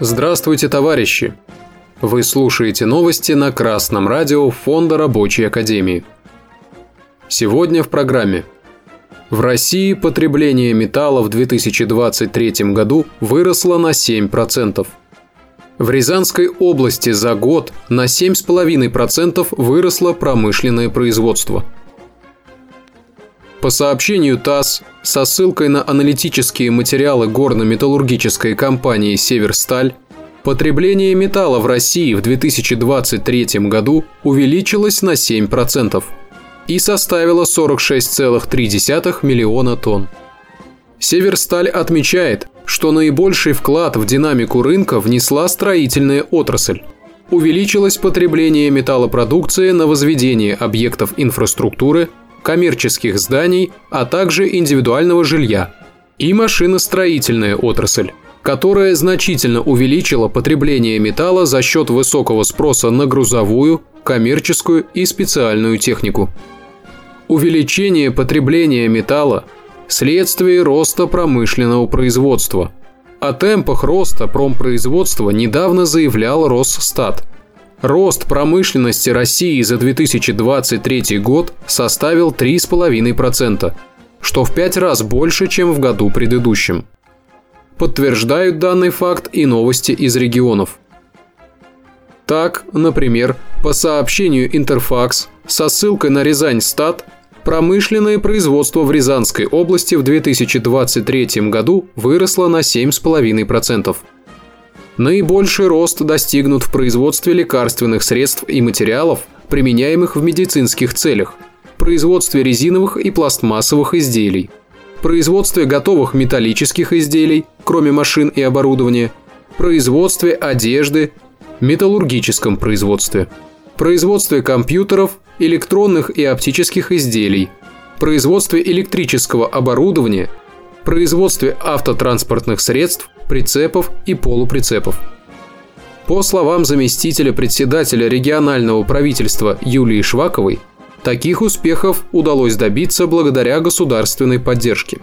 Здравствуйте, товарищи! Вы слушаете новости на Красном радио Фонда Рабочей Академии. Сегодня в программе. В России потребление металла в 2023 году выросло на 7%. В Рязанской области за год на 7,5% выросло промышленное производство. По сообщению ТАСС, со ссылкой на аналитические материалы горно-металлургической компании «Северсталь», потребление металла в России в 2023 году увеличилось на 7% и составило 46,3 миллиона тонн. Северсталь отмечает, что наибольший вклад в динамику рынка внесла строительная отрасль. Увеличилось потребление металлопродукции на возведение объектов инфраструктуры, коммерческих зданий, а также индивидуального жилья. И машиностроительная отрасль, которая значительно увеличила потребление металла за счет высокого спроса на грузовую, коммерческую и специальную технику. Увеличение потребления металла – следствие роста промышленного производства. О темпах роста промпроизводства недавно заявлял Росстат. Рост промышленности России за 2023 год составил 3,5%, что в пять раз больше, чем в году предыдущем. Подтверждают данный факт и новости из регионов. Так, например, по сообщению Интерфакс со ссылкой на Рязань Стат Промышленное производство в Рязанской области в 2023 году выросло на 7,5%. Наибольший рост достигнут в производстве лекарственных средств и материалов, применяемых в медицинских целях, производстве резиновых и пластмассовых изделий, производстве готовых металлических изделий, кроме машин и оборудования, производстве одежды, металлургическом производстве, производстве компьютеров, электронных и оптических изделий, производстве электрического оборудования, производстве автотранспортных средств, прицепов и полуприцепов. По словам заместителя председателя регионального правительства Юлии Шваковой, таких успехов удалось добиться благодаря государственной поддержке.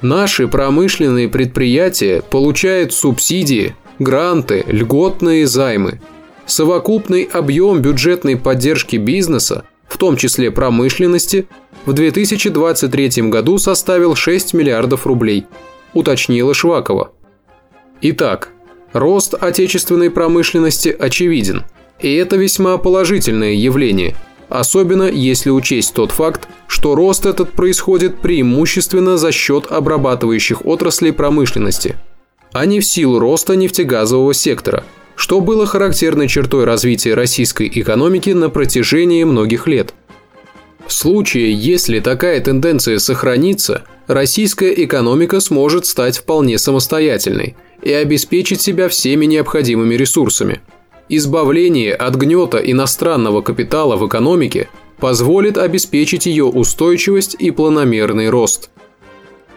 Наши промышленные предприятия получают субсидии, гранты, льготные займы – Совокупный объем бюджетной поддержки бизнеса, в том числе промышленности, в 2023 году составил 6 миллиардов рублей, уточнила Швакова. Итак, рост отечественной промышленности очевиден, и это весьма положительное явление, особенно если учесть тот факт, что рост этот происходит преимущественно за счет обрабатывающих отраслей промышленности, а не в силу роста нефтегазового сектора – что было характерной чертой развития российской экономики на протяжении многих лет. В случае, если такая тенденция сохранится, российская экономика сможет стать вполне самостоятельной и обеспечить себя всеми необходимыми ресурсами. Избавление от гнета иностранного капитала в экономике позволит обеспечить ее устойчивость и планомерный рост.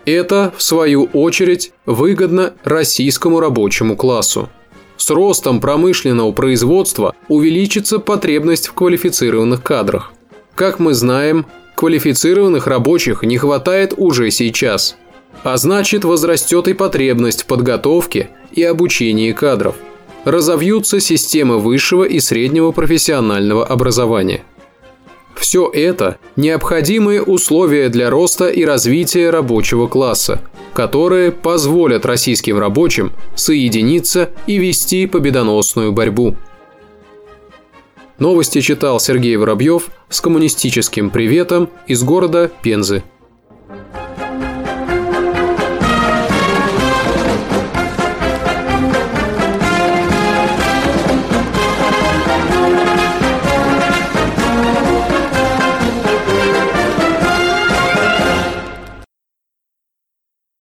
Это, в свою очередь, выгодно российскому рабочему классу. С ростом промышленного производства увеличится потребность в квалифицированных кадрах. Как мы знаем, квалифицированных рабочих не хватает уже сейчас. А значит, возрастет и потребность в подготовке и обучении кадров. Разовьются системы высшего и среднего профессионального образования. Все это – необходимые условия для роста и развития рабочего класса, которые позволят российским рабочим соединиться и вести победоносную борьбу. Новости читал Сергей Воробьев с коммунистическим приветом из города Пензы.